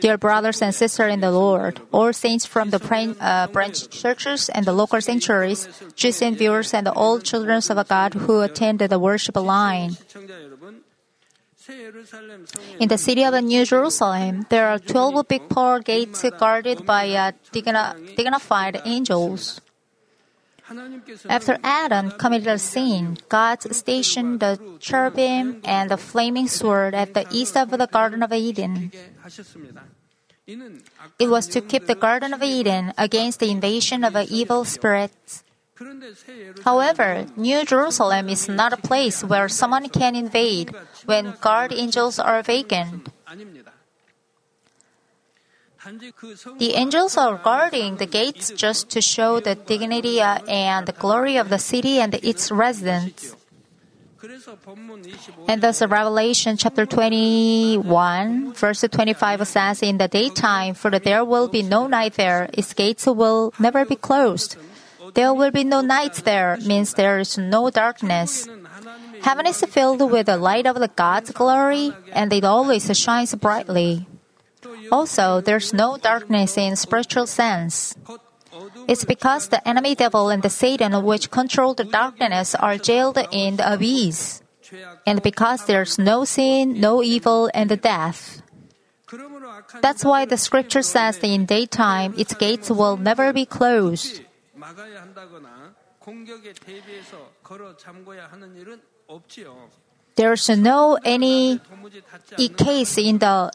Dear brothers and sisters in the Lord, all saints from the branch uh, churches and the local sanctuaries, Christian viewers, and all children of God who attend the worship line. In the city of the New Jerusalem, there are 12 big pearl gates guarded by uh, dignified angels. After Adam committed a sin, God stationed the cherubim and the flaming sword at the east of the Garden of Eden. It was to keep the Garden of Eden against the invasion of evil spirits. However, New Jerusalem is not a place where someone can invade when guard angels are vacant. The angels are guarding the gates just to show the dignity uh, and the glory of the city and its residents. And thus, uh, Revelation chapter 21, verse 25 says, In the daytime, for there will be no night there, its gates will never be closed. There will be no night there, means there is no darkness. Heaven is filled with the light of the God's glory, and it always shines brightly. Also, there's no darkness in spiritual sense. It's because the enemy devil and the Satan which control the darkness are jailed in the abyss. And because there's no sin, no evil, and death. That's why the scripture says that in daytime its gates will never be closed there's no any case in the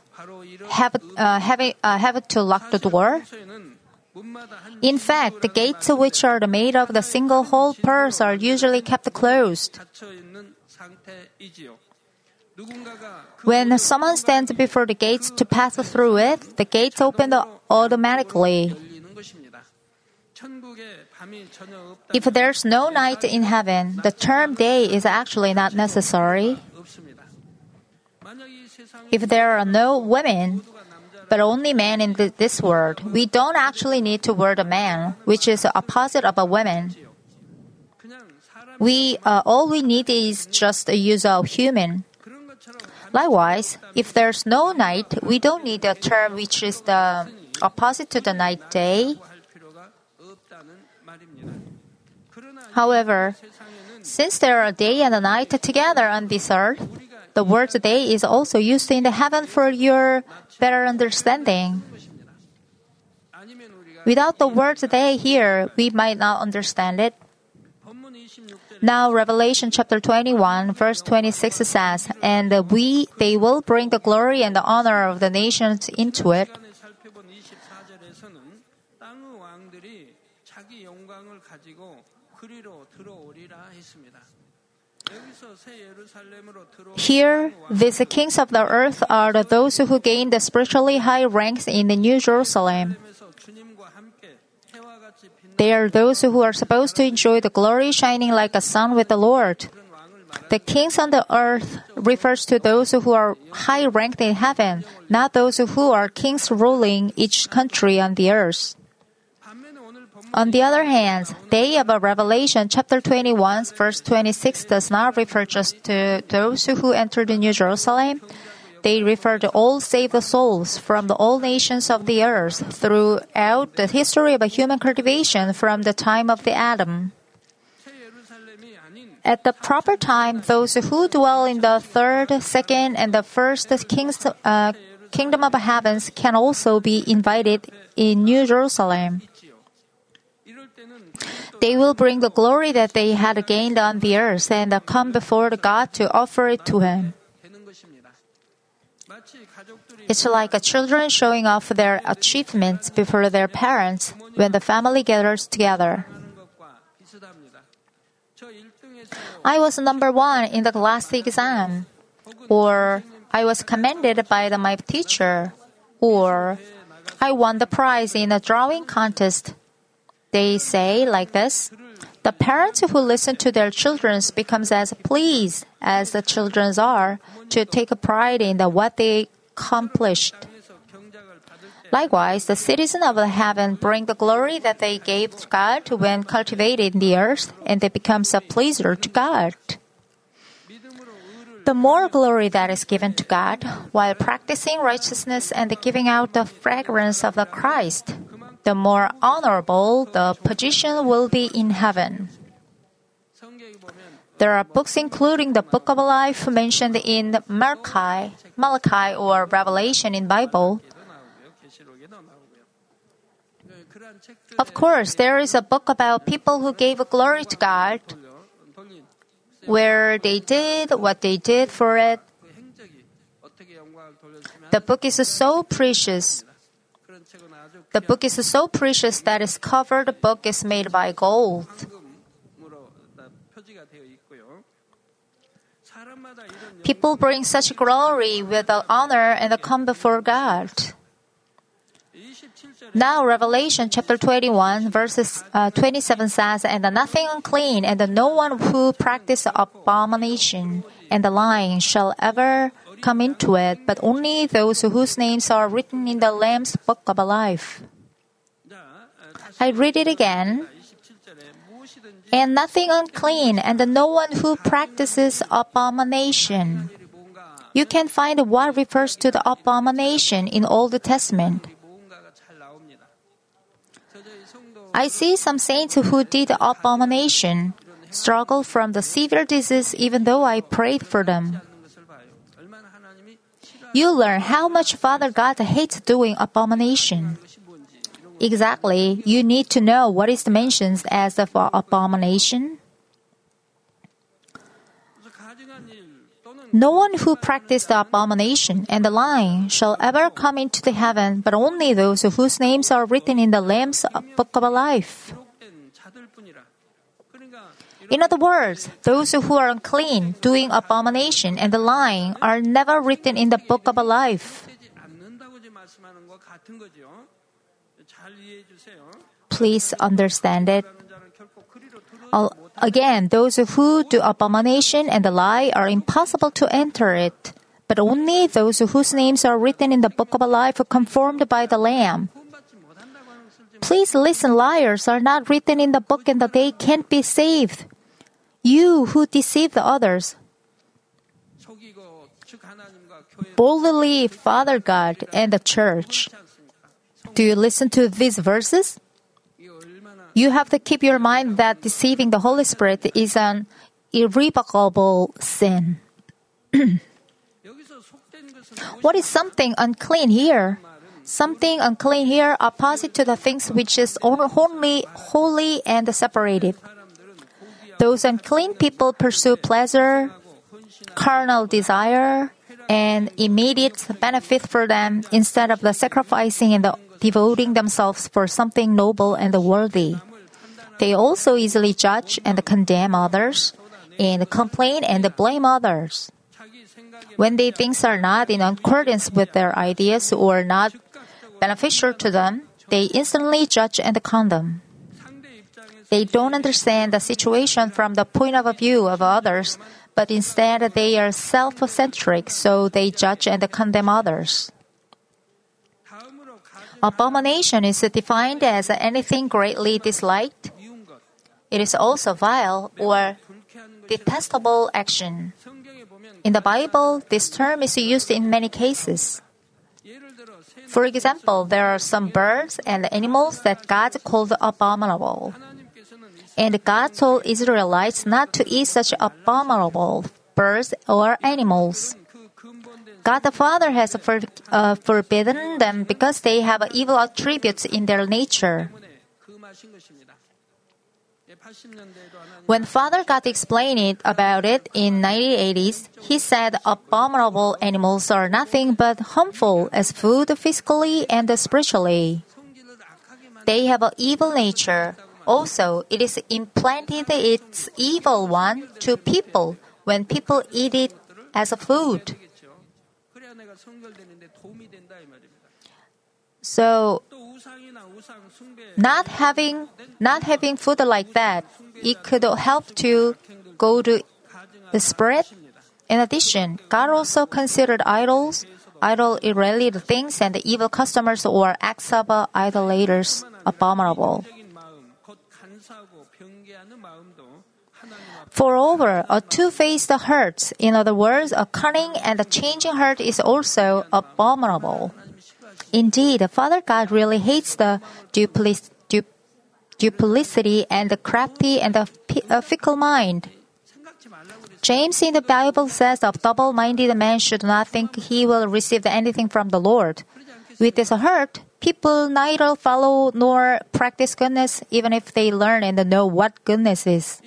have, uh, having, uh, to lock the door. In fact, the gates which are made of the single whole purse are usually kept closed. When someone stands before the gates to pass through it, the gates open automatically. If there's no night in heaven, the term day is actually not necessary. If there are no women, but only men in this world, we don't actually need to word a man, which is the opposite of a woman. We uh, all we need is just a use of human. Likewise, if there's no night, we don't need a term which is the opposite to the night day. However, since there are day and night together on this earth, the word day is also used in the heaven for your better understanding. Without the word day here, we might not understand it. Now Revelation chapter 21 verse 26 says, And we, they will bring the glory and the honor of the nations into it, Here, these kings of the earth are those who gain the spiritually high ranks in the New Jerusalem. They are those who are supposed to enjoy the glory shining like a sun with the Lord. The kings on the earth refers to those who are high ranked in heaven, not those who are kings ruling each country on the earth. On the other hand, day of Revelation chapter 21 verse 26 does not refer just to those who enter the New Jerusalem. They refer to all saved souls from the all nations of the earth throughout the history of human cultivation from the time of the Adam. At the proper time, those who dwell in the third, second, and the first kings, uh, kingdom of heavens can also be invited in New Jerusalem. They will bring the glory that they had gained on the earth and come before God to offer it to Him. It's like children showing off their achievements before their parents when the family gathers together. I was number one in the class exam, or I was commended by the, my teacher, or I won the prize in a drawing contest they say like this The parents who listen to their children becomes as pleased as the children are to take pride in the, what they accomplished. Likewise, the citizens of heaven bring the glory that they gave to God when cultivated in the earth, and they become a pleaser to God. The more glory that is given to God while practicing righteousness and giving out the fragrance of the Christ, the more honorable the position will be in heaven. There are books including the Book of Life mentioned in Malachi, Malachi or Revelation in Bible. Of course, there is a book about people who gave glory to God, where they did what they did for it. The book is so precious. The book is so precious that its cover, book, is made by gold. People bring such glory with the honor and the come before God. Now, Revelation chapter 21, verses uh, 27 says, And nothing unclean, and no one who practices abomination and lying shall ever come into it, but only those whose names are written in the Lamb's Book of Life. I read it again. And nothing unclean, and no one who practices abomination. You can find what refers to the abomination in Old Testament. I see some saints who did abomination, struggle from the severe disease even though I prayed for them you learn how much Father God hates doing abomination. Exactly, you need to know what is mentioned as the abomination. No one who practiced the abomination and the lying shall ever come into the heaven, but only those whose names are written in the Lamb's book of life. In other words, those who are unclean, doing abomination, and lying are never written in the book of life. Please understand it. Again, those who do abomination and lie are impossible to enter it, but only those whose names are written in the book of life are confirmed by the Lamb. Please listen, liars are not written in the book and they can't be saved. You who deceive the others. Boldly, Father God and the church. Do you listen to these verses? You have to keep your mind that deceiving the Holy Spirit is an irrevocable sin. what is something unclean here? Something unclean here opposite to the things which is only holy and separated. Those unclean people pursue pleasure, carnal desire, and immediate benefit for them instead of the sacrificing and the devoting themselves for something noble and worthy. They also easily judge and condemn others, and complain and blame others. When they things are not in accordance with their ideas or not beneficial to them, they instantly judge and condemn. They don't understand the situation from the point of view of others, but instead they are self centric, so they judge and condemn others. Abomination is defined as anything greatly disliked. It is also vile or detestable action. In the Bible, this term is used in many cases. For example, there are some birds and animals that God called abominable. And God told Israelites not to eat such abominable birds or animals. God the Father has for, uh, forbidden them because they have evil attributes in their nature. When Father got explaining about it in 1980s, he said abominable animals are nothing but harmful as food physically and spiritually. They have an evil nature. Also, it is implanted its evil one to people when people eat it as a food. So, not having not having food like that, it could help to go to the spread. In addition, God also considered idols, idol related things, and evil customers or acts of idolaters abominable. Moreover, a two faced heart, in other words, a cunning and a changing heart, is also abominable. Indeed, Father God really hates the duplicitous duplicity and the crafty and the fickle mind. James in the Bible says of double minded man should not think he will receive anything from the Lord. With this hurt, people neither follow nor practice goodness even if they learn and know what goodness is.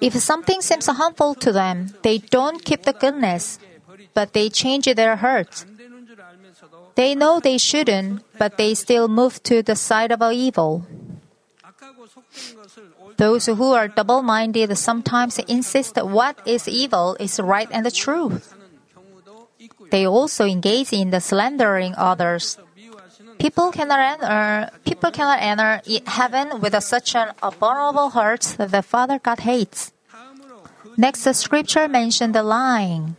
If something seems harmful to them, they don't keep the goodness, but they change their hearts. They know they shouldn't, but they still move to the side of evil. Those who are double minded sometimes insist what is evil is right and the truth. They also engage in the slandering others. People cannot enter, people cannot enter heaven with such an abominable heart that the Father God hates. Next, the scripture mentioned the lying.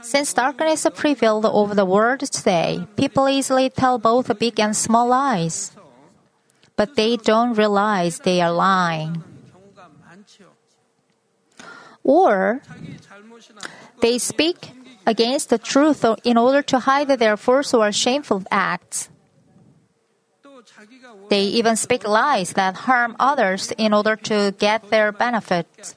Since darkness prevailed over the world today, people easily tell both big and small lies. But they don't realize they are lying. Or they speak against the truth in order to hide their false or shameful acts. They even speak lies that harm others in order to get their benefit.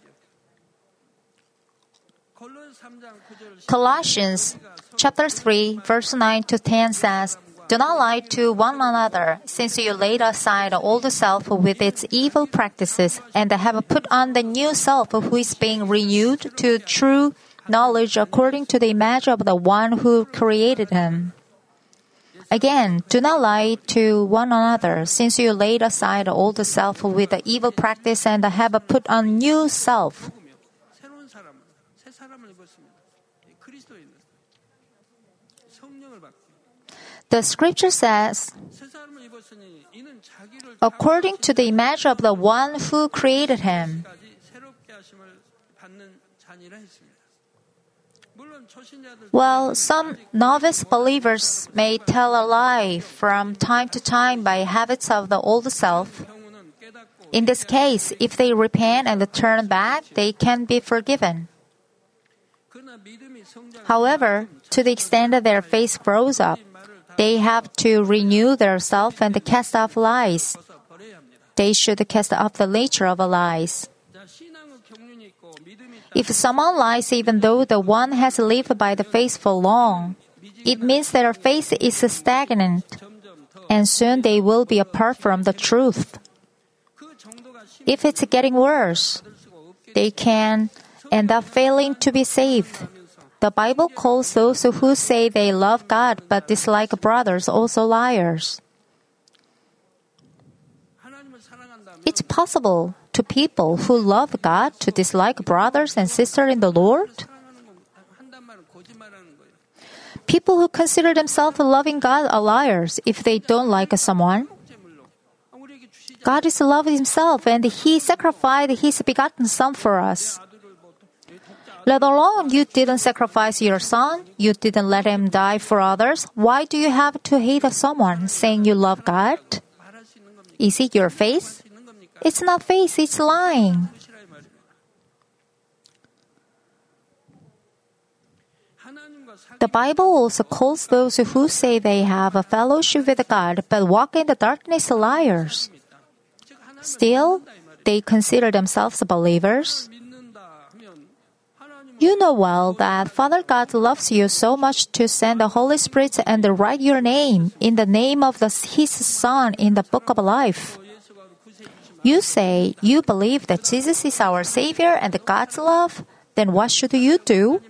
Colossians chapter 3 verse 9 to 10 says, do not lie to one another, since you laid aside the old self with its evil practices, and have put on the new self who is being renewed to true knowledge according to the image of the one who created him. Again, do not lie to one another, since you laid aside the old self with the evil practice and have put on new self. The scripture says, according to the image of the one who created him. While some novice believers may tell a lie from time to time by habits of the old self, in this case, if they repent and turn back, they can be forgiven. However, to the extent that their faith grows up, they have to renew their self and cast off lies. They should cast off the nature of lies. If someone lies even though the one has lived by the faith for long, it means that their faith is stagnant, and soon they will be apart from the truth. If it's getting worse, they can end up failing to be saved. The Bible calls those who say they love God but dislike brothers also liars. It's possible to people who love God to dislike brothers and sisters in the Lord? People who consider themselves loving God are liars if they don't like someone. God is love himself and he sacrificed his begotten son for us. Let alone you didn't sacrifice your son, you didn't let him die for others. Why do you have to hate someone saying you love God? Is it your faith? It's not faith, it's lying. The Bible also calls those who say they have a fellowship with God but walk in the darkness liars. Still, they consider themselves believers. You know well that Father God loves you so much to send the Holy Spirit and write your name in the name of the, His Son in the book of life. You say you believe that Jesus is our Savior and God's love, then what should you do?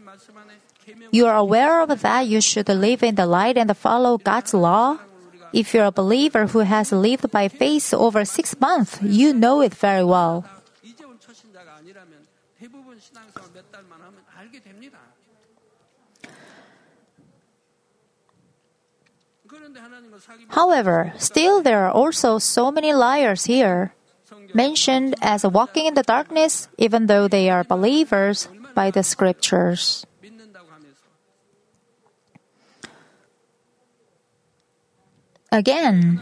You are aware of that you should live in the light and follow God's law. If you're a believer who has lived by faith over six months, you know it very well. However, still there are also so many liars here mentioned as walking in the darkness, even though they are believers by the scriptures. Again,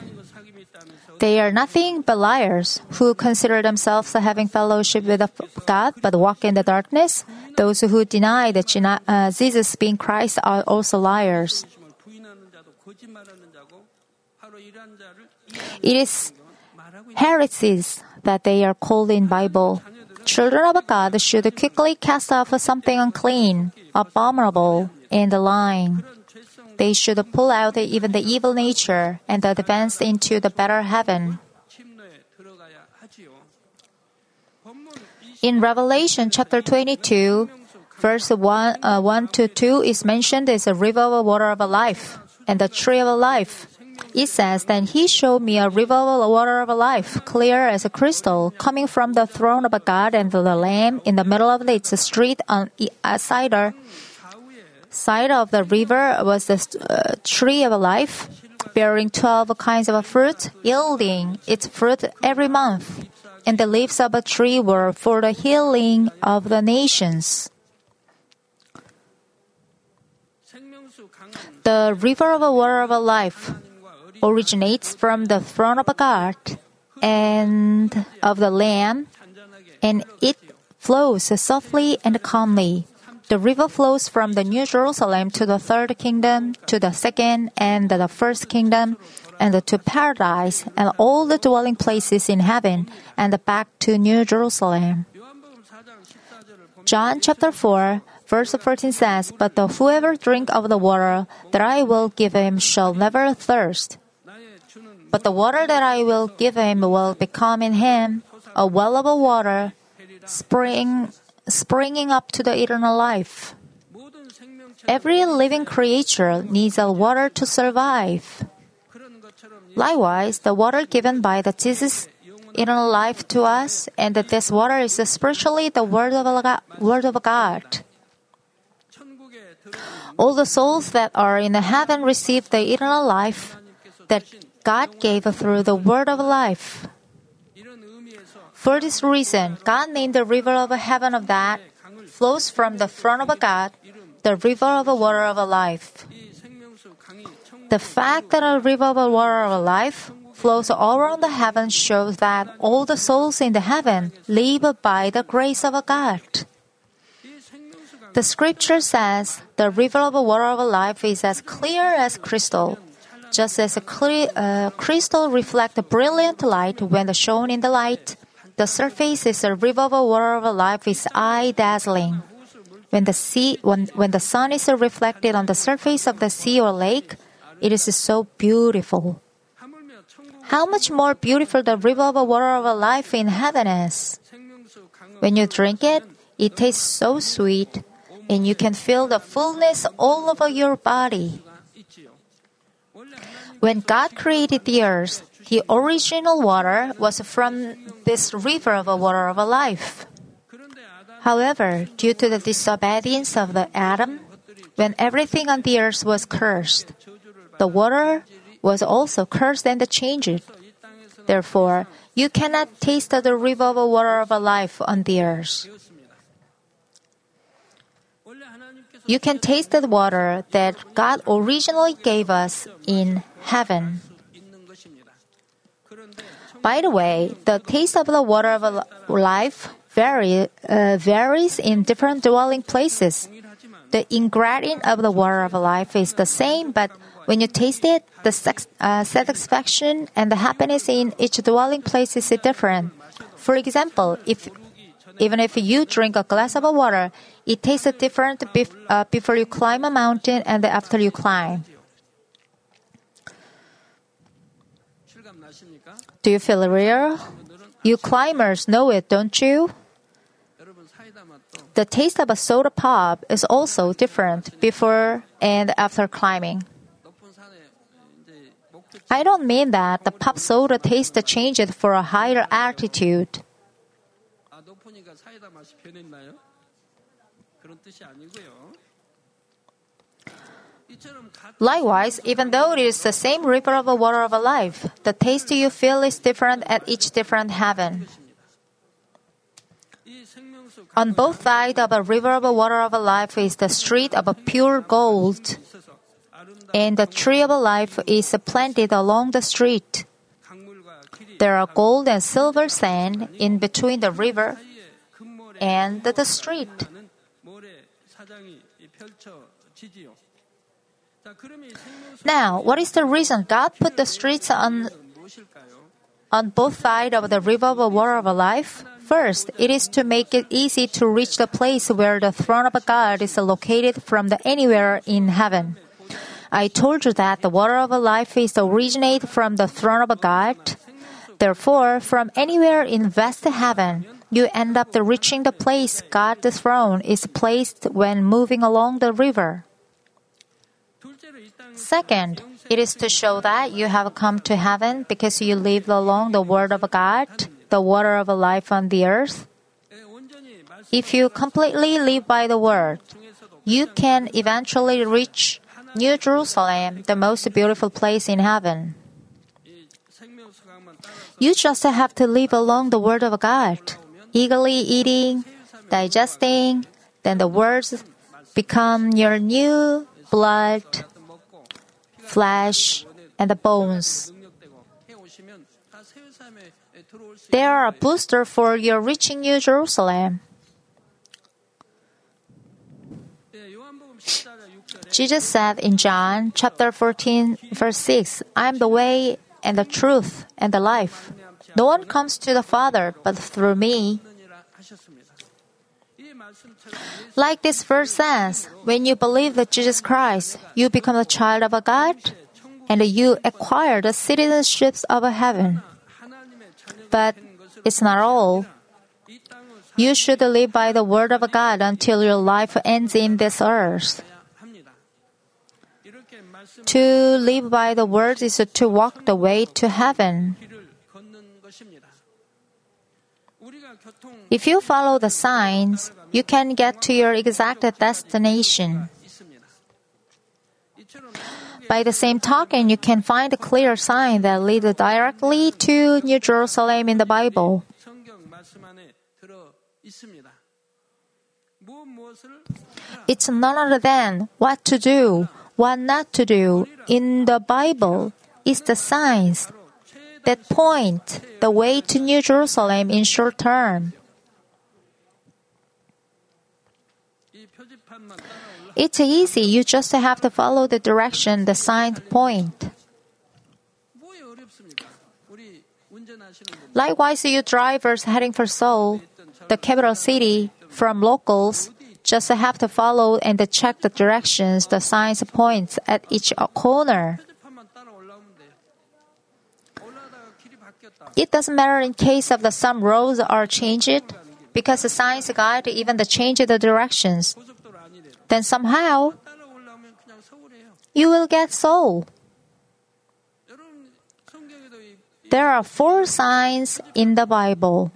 they are nothing but liars who consider themselves having fellowship with God but walk in the darkness. Those who deny that uh, Jesus being Christ are also liars. It is heresies that they are called in Bible. Children of God should quickly cast off something unclean, abominable, and the line. They should pull out even the evil nature and advance into the better heaven. In Revelation chapter 22, verse 1, uh, 1 to 2 is mentioned as a river of water of life and the tree of life. It says, Then he showed me a river of water of life, clear as a crystal, coming from the throne of God and the Lamb in the middle of its street on the uh, cider. Side of the river was the uh, tree of life, bearing twelve kinds of fruit, yielding its fruit every month. And the leaves of a tree were for the healing of the nations. The river of water of life originates from the throne of God and of the Lamb, and it flows softly and calmly. The river flows from the New Jerusalem to the third kingdom, to the second and the first kingdom, and to paradise and all the dwelling places in heaven, and back to New Jerusalem. John chapter 4, verse 14 says, But whoever drink of the water that I will give him shall never thirst. But the water that I will give him will become in him a well of water spring, springing up to the eternal life. Every living creature needs a water to survive. Likewise, the water given by the Jesus eternal life to us, and that this water is spiritually the word of God, word of God. All the souls that are in the heaven receive the eternal life that God gave through the word of life. For this reason, God named the river of heaven of that flows from the throne of God, the river of water of life. The fact that a river of water of life flows all around the heaven shows that all the souls in the heaven live by the grace of God. The scripture says the river of water of life is as clear as crystal. Just as a uh, crystal reflects brilliant light when shown in the light, the surface is a of water of life is eye-dazzling. When the sea, when, when the sun is reflected on the surface of the sea or lake, it is so beautiful. How much more beautiful the river of water of life in heaven is! When you drink it, it tastes so sweet, and you can feel the fullness all over your body. When God created the earth, the original water was from this river of a water of a life. However, due to the disobedience of the Adam, when everything on the earth was cursed, the water was also cursed and changed. Therefore, you cannot taste the river of a water of a life on the earth. you can taste the water that God originally gave us in heaven. By the way, the taste of the water of life vary, uh, varies in different dwelling places. The ingredient of the water of life is the same, but when you taste it, the sex, uh, satisfaction and the happiness in each dwelling place is different. For example, if even if you drink a glass of water, it tastes different bef- uh, before you climb a mountain and after you climb. Do you feel real? You climbers know it, don't you? The taste of a soda pop is also different before and after climbing. I don't mean that the pop soda taste changes for a higher altitude. Likewise, even though it is the same river of the water of life, the taste you feel is different at each different heaven. On both sides of a river of water of life is the street of a pure gold, and the tree of life is planted along the street. There are gold and silver sand in between the river and the street. Now, what is the reason God put the streets on on both sides of the river of water of life? First, it is to make it easy to reach the place where the throne of God is located from the anywhere in heaven. I told you that the water of life is originate from the throne of God. Therefore, from anywhere in vast heaven, you end up reaching the place God the throne is placed when moving along the river. Second, it is to show that you have come to heaven because you lived along the word of God, the water of life on the earth. If you completely live by the word, you can eventually reach New Jerusalem, the most beautiful place in heaven. You just have to live along the word of God eagerly eating, digesting, then the words become your new blood, flesh, and the bones. They are a booster for your reaching New Jerusalem. Jesus said in John chapter 14, verse 6, I am the way and the truth and the life. No one comes to the Father but through me. Like this verse says, when you believe that Jesus Christ, you become a child of a God and you acquire the citizenships of heaven. But it's not all. You should live by the word of God until your life ends in this earth. To live by the word is to walk the way to heaven. If you follow the signs, you can get to your exact destination. By the same token, you can find a clear sign that leads directly to New Jerusalem in the Bible. It's none other than what to do, what not to do in the Bible is the signs that point the way to New Jerusalem in short term. It's easy. You just have to follow the direction the sign point. Likewise, you drivers heading for Seoul, the capital city, from locals, just have to follow and check the directions the signs points at each corner. It doesn't matter in case of the some roads are changed because the signs guide even the change the directions then somehow you will get Seoul. There are four signs in the Bible.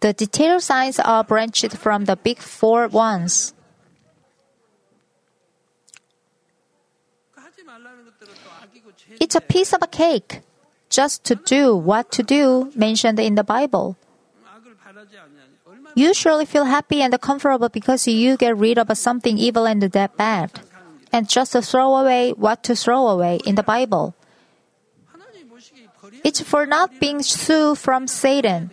The detailed signs are branched from the big four ones. It's a piece of a cake, just to do what to do mentioned in the Bible. You surely feel happy and comfortable because you get rid of something evil and that bad, and just throw away what to throw away in the Bible. It's for not being sued from Satan.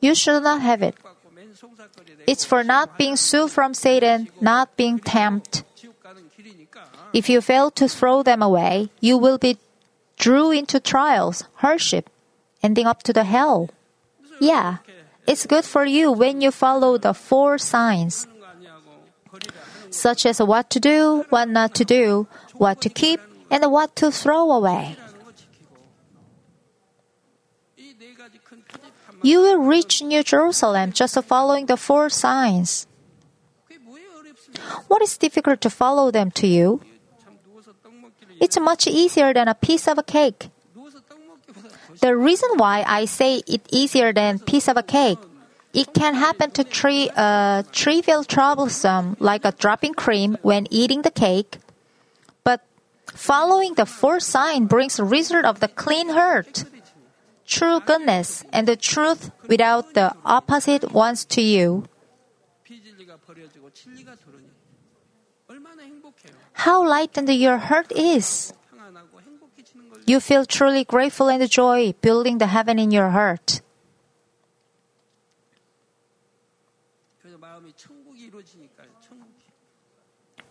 You should not have it. It's for not being sued from Satan, not being tempted. If you fail to throw them away, you will be drew into trials, hardship, ending up to the hell. Yeah, it's good for you when you follow the four signs, such as what to do, what not to do, what to keep, and what to throw away. You will reach New Jerusalem just following the four signs. What is difficult to follow them to you? It's much easier than a piece of a cake the reason why I say it easier than piece of a cake, it can happen to treat a uh, trivial troublesome like a dropping cream when eating the cake, but following the fourth sign brings result of the clean heart, true goodness, and the truth without the opposite ones to you. How lightened your heart is! you feel truly grateful and joy building the heaven in your heart.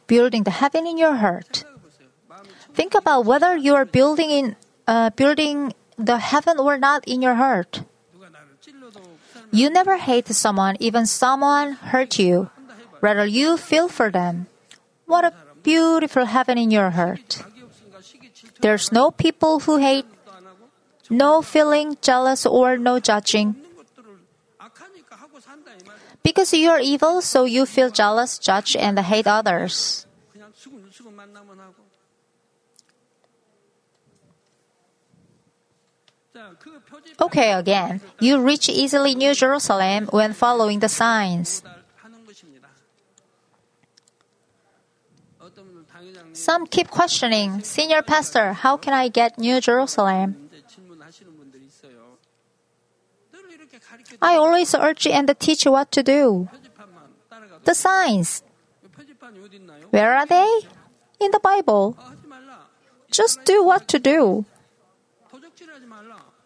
Building the heaven in your heart. Think about whether you are building in uh, building the heaven or not in your heart. You never hate someone, even someone hurt you. Rather, you feel for them. What a beautiful heaven in your heart. There's no people who hate, no feeling jealous or no judging. Because you are evil, so you feel jealous, judge, and hate others. Okay, again, you reach easily New Jerusalem when following the signs. Some keep questioning, Senior Pastor, how can I get New Jerusalem? I always urge and teach what to do. The signs. Where are they? In the Bible. Just do what to do.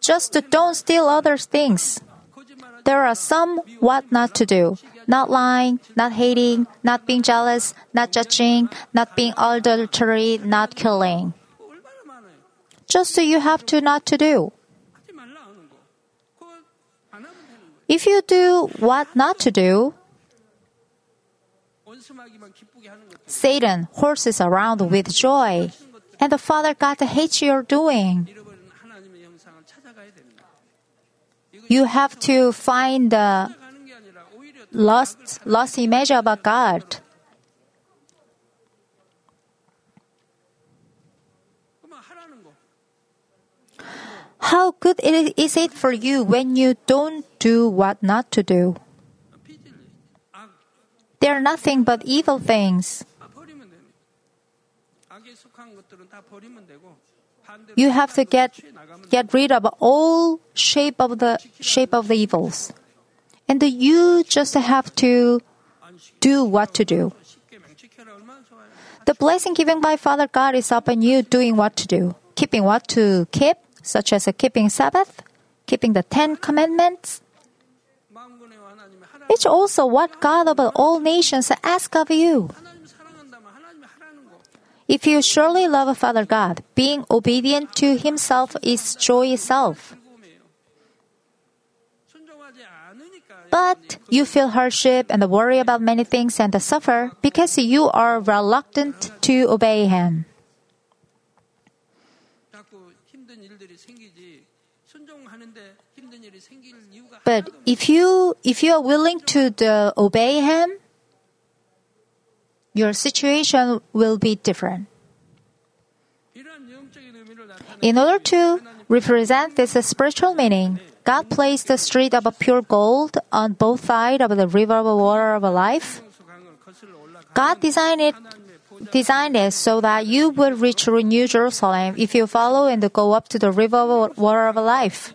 Just don't steal others' things. There are some what not to do not lying, not hating, not being jealous, not judging, not being adultery, not killing. Just so you have to not to do. If you do what not to do, Satan horses around with joy, and the Father God hates your doing. You have to find the lost, lost image about God. How good is it for you when you don't do what not to do? They are nothing but evil things. You have to get, get rid of all shape of the shape of the evils. And you just have to do what to do. The blessing given by Father God is upon you doing what to do, keeping what to keep, such as keeping Sabbath, keeping the Ten Commandments. It's also what God of all nations asks of you. If you surely love Father God, being obedient to Himself is joy itself. But you feel hardship and worry about many things and suffer because you are reluctant to obey Him. But if you if you are willing to the, obey Him, your situation will be different. In order to represent this spiritual meaning, God placed a street of pure gold on both sides of the river of water of life. God designed it designed it so that you would reach New Jerusalem if you follow and go up to the river of water of life.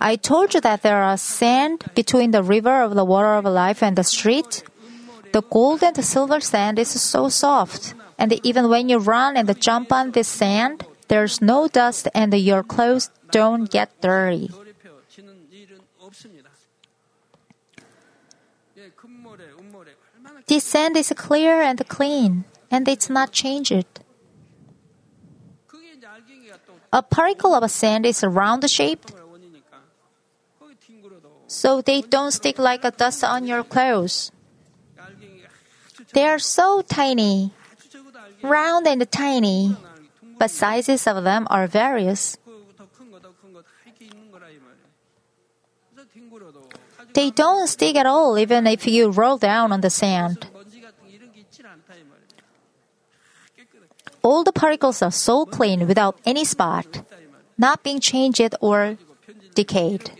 I told you that there are sand between the river of the water of life and the street. The gold and the silver sand is so soft, and even when you run and jump on this sand, there's no dust and your clothes don't get dirty. This sand is clear and clean, and it's not changed. A particle of sand is round shaped, so they don't stick like a dust on your clothes. They are so tiny, round and tiny, but sizes of them are various. They don't stick at all, even if you roll down on the sand. All the particles are so clean without any spot, not being changed or decayed.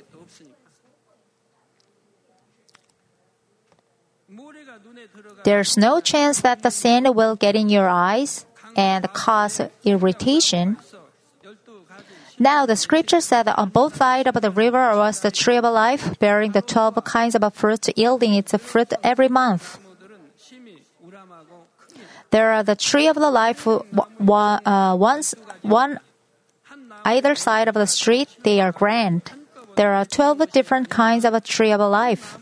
There's no chance that the sand will get in your eyes and cause irritation now the scripture said that on both sides of the river was the tree of life, bearing the twelve kinds of fruit, yielding its fruit every month. There are the tree of the life uh, once, one either side of the street. They are grand. There are twelve different kinds of a tree of life.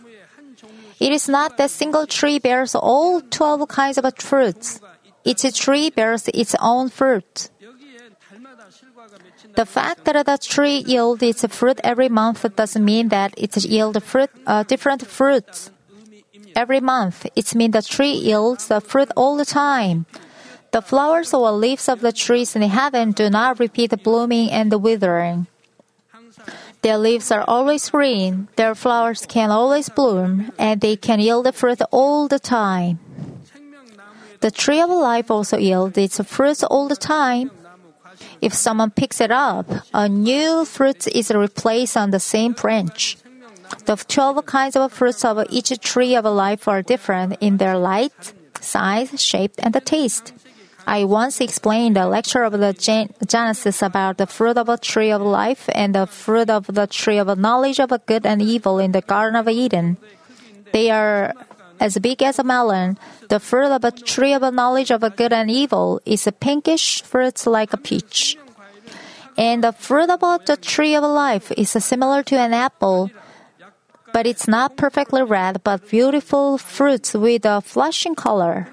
It is not that single tree bears all twelve kinds of fruits. Each tree bears its own fruit. The fact that the tree yields its fruit every month doesn't mean that it yields fruit, uh, different fruits every month. It means the tree yields the fruit all the time. The flowers or leaves of the trees in heaven do not repeat the blooming and the withering. Their leaves are always green, their flowers can always bloom, and they can yield the fruit all the time. The tree of life also yields its fruits all the time. If someone picks it up, a new fruit is replaced on the same branch. The 12 kinds of fruits of each tree of life are different in their light, size, shape, and the taste. I once explained a lecture of the Genesis about the fruit of a tree of life and the fruit of the tree of knowledge of good and evil in the Garden of Eden. They are as big as a melon. The fruit of a tree of knowledge of good and evil is a pinkish fruit like a peach. And the fruit of the tree of life is similar to an apple but it's not perfectly red, but beautiful fruits with a flashing color.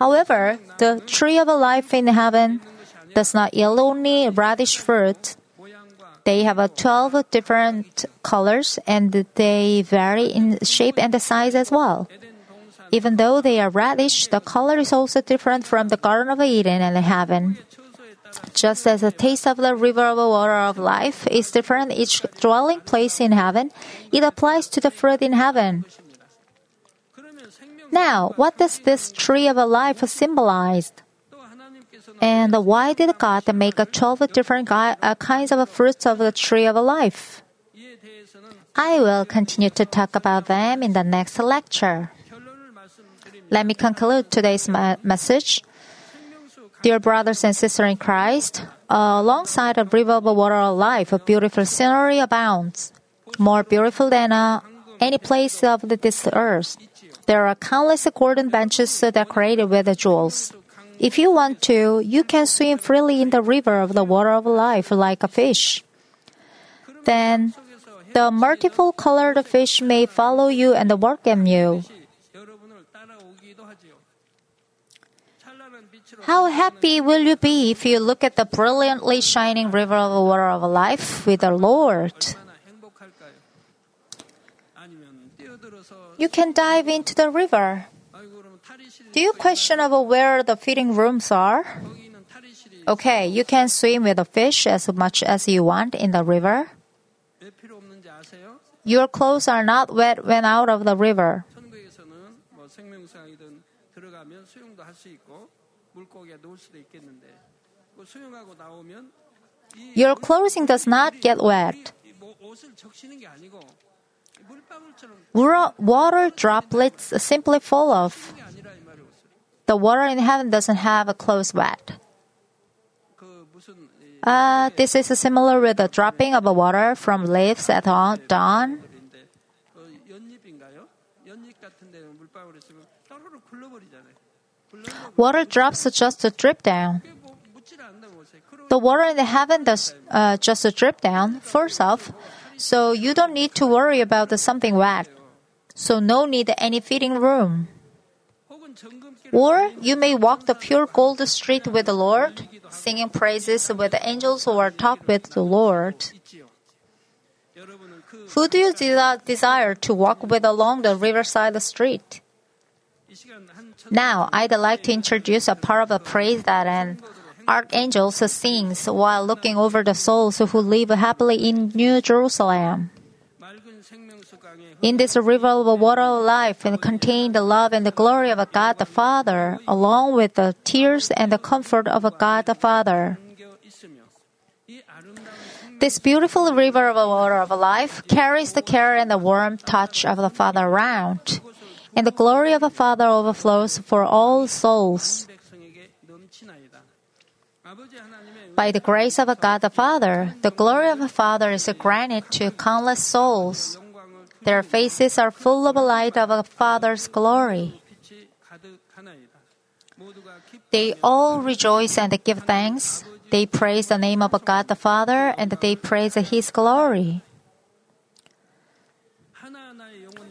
However, the tree of life in heaven does not yield only reddish fruit. They have 12 different colors and they vary in shape and size as well. Even though they are reddish, the color is also different from the Garden of Eden and heaven. Just as the taste of the river of water of life is different each dwelling place in heaven, it applies to the fruit in heaven. Now, what does this tree of life symbolize? And why did God make 12 different uh, kinds of fruits of the tree of life? I will continue to talk about them in the next lecture. Let me conclude today's message. Dear brothers and sisters in Christ, alongside a river of water of life, a beautiful scenery abounds, more beautiful than uh, any place of this earth. There are countless golden benches decorated with jewels. If you want to, you can swim freely in the river of the water of life like a fish. Then, the multiple colored fish may follow you and welcome you. How happy will you be if you look at the brilliantly shining river of the water of life with the Lord? You can dive into the river. Do you question about where the feeding rooms are? Okay, you can swim with the fish as much as you want in the river. Your clothes are not wet when out of the river. Your clothing does not get wet. Water droplets simply fall off. The water in heaven doesn't have a clothes wet. Uh, this is similar with the dropping of water from leaves at dawn. Water drops just a drip down. The water in the heaven does uh, just a drip down, first off, so you don't need to worry about something wet. So no need any feeding room. Or you may walk the pure gold street with the Lord, singing praises with the angels or talk with the Lord. Who do you desire to walk with along the riverside street? Now, I'd like to introduce a part of the praise that an archangel sings while looking over the souls who live happily in New Jerusalem. In this river of water of life and contain the love and the glory of God the Father, along with the tears and the comfort of God the Father. This beautiful river of water of life carries the care and the warm touch of the Father around and the glory of the Father overflows for all souls. By the grace of God the Father, the glory of the Father is granted to countless souls. Their faces are full of the light of the Father's glory. They all rejoice and give thanks. They praise the name of God the Father and they praise His glory.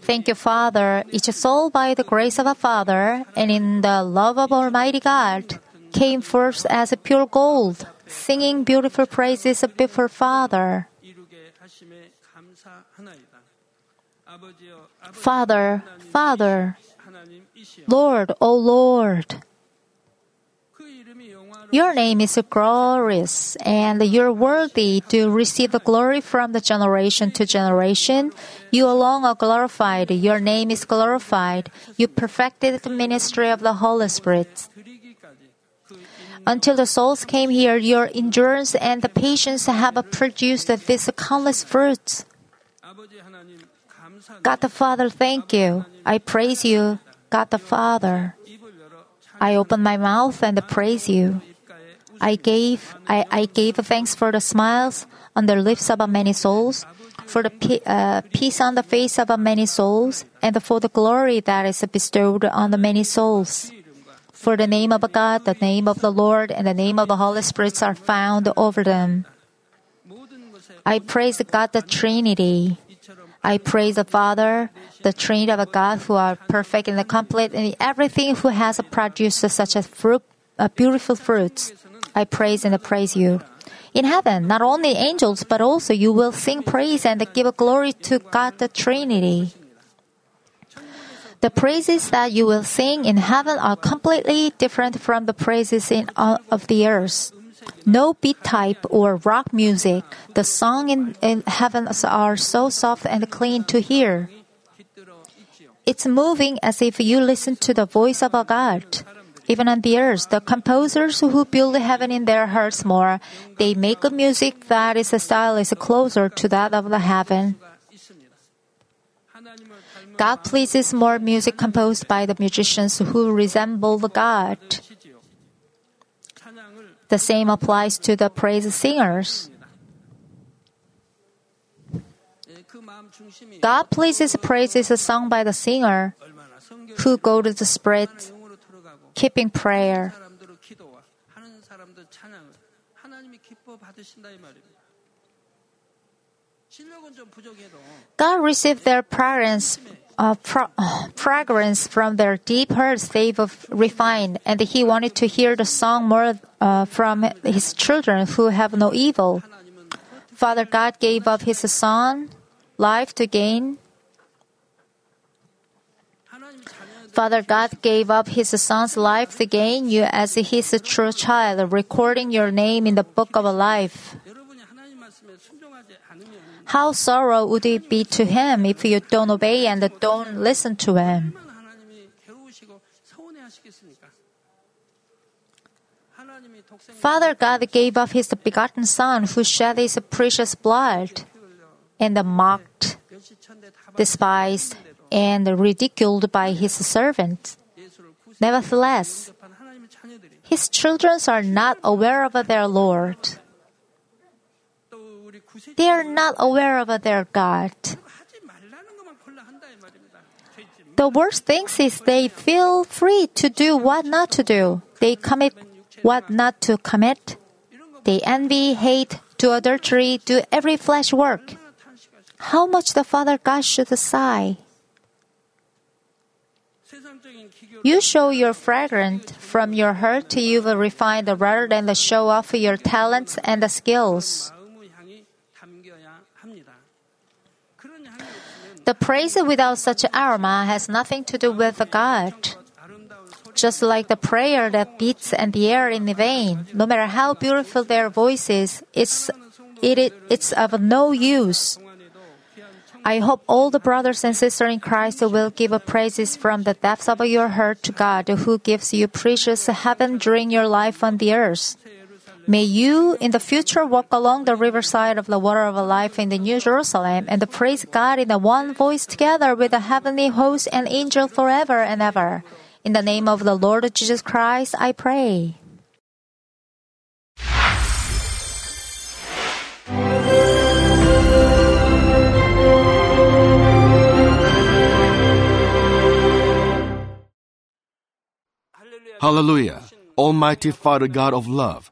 Thank you, Father. Each soul, by the grace of our Father and in the love of Almighty God, came forth as pure gold, singing beautiful praises before Father. Father, Father, Lord, O Lord. Your name is glorious, and you're worthy to receive the glory from the generation to generation. You alone are glorified. Your name is glorified. You perfected the ministry of the Holy Spirit. Until the souls came here, your endurance and the patience have produced these countless fruits. God the Father, thank you. I praise you, God the Father. I open my mouth and praise you. I gave I, I gave thanks for the smiles on the lips of many souls, for the uh, peace on the face of many souls, and for the glory that is bestowed on the many souls. For the name of God, the name of the Lord, and the name of the Holy Spirit are found over them. I praise God the Trinity. I praise the Father, the Trinity of God who are perfect and complete in everything who has produced such a fruit, uh, beautiful fruits. I praise and praise you. In heaven, not only angels, but also you will sing praise and give glory to God the Trinity. The praises that you will sing in heaven are completely different from the praises in, uh, of the earth. No beat type or rock music. The song in, in heaven are so soft and clean to hear. It's moving as if you listen to the voice of a God. Even on the earth, the composers who build heaven in their hearts more, they make a music that is a style is closer to that of the heaven. God pleases more music composed by the musicians who resemble the God. The same applies to the praise singers. God pleases praises song by the singer who go to the spread keeping prayer. God received their fragrance, uh, pro- fragrance from their deep hearts they've refined, and He wanted to hear the song more uh, from His children who have no evil. Father God gave up His Son, life to gain. Father God gave up His Son's life to gain you as His true child, recording your name in the book of life. How sorrow would it be to him if you don't obey and don't listen to him? Father God gave up his begotten Son who shed his precious blood and mocked, despised, and ridiculed by his servants. Nevertheless, his children are not aware of their Lord. They are not aware of their God. The worst thing is they feel free to do what not to do. They commit what not to commit. They envy, hate, do adultery, do every flesh work. How much the Father God should sigh. You show your fragrant from your heart you will refine the rather than the show off your talents and the skills. The praise without such aroma has nothing to do with God. Just like the prayer that beats in the air in vain, no matter how beautiful their voice is, it's, it, it's of no use. I hope all the brothers and sisters in Christ will give praises from the depths of your heart to God who gives you precious heaven during your life on the earth. May you in the future walk along the riverside of the water of life in the New Jerusalem and praise God in the one voice together with the heavenly host and angel forever and ever. In the name of the Lord Jesus Christ, I pray. Hallelujah! Almighty Father God of love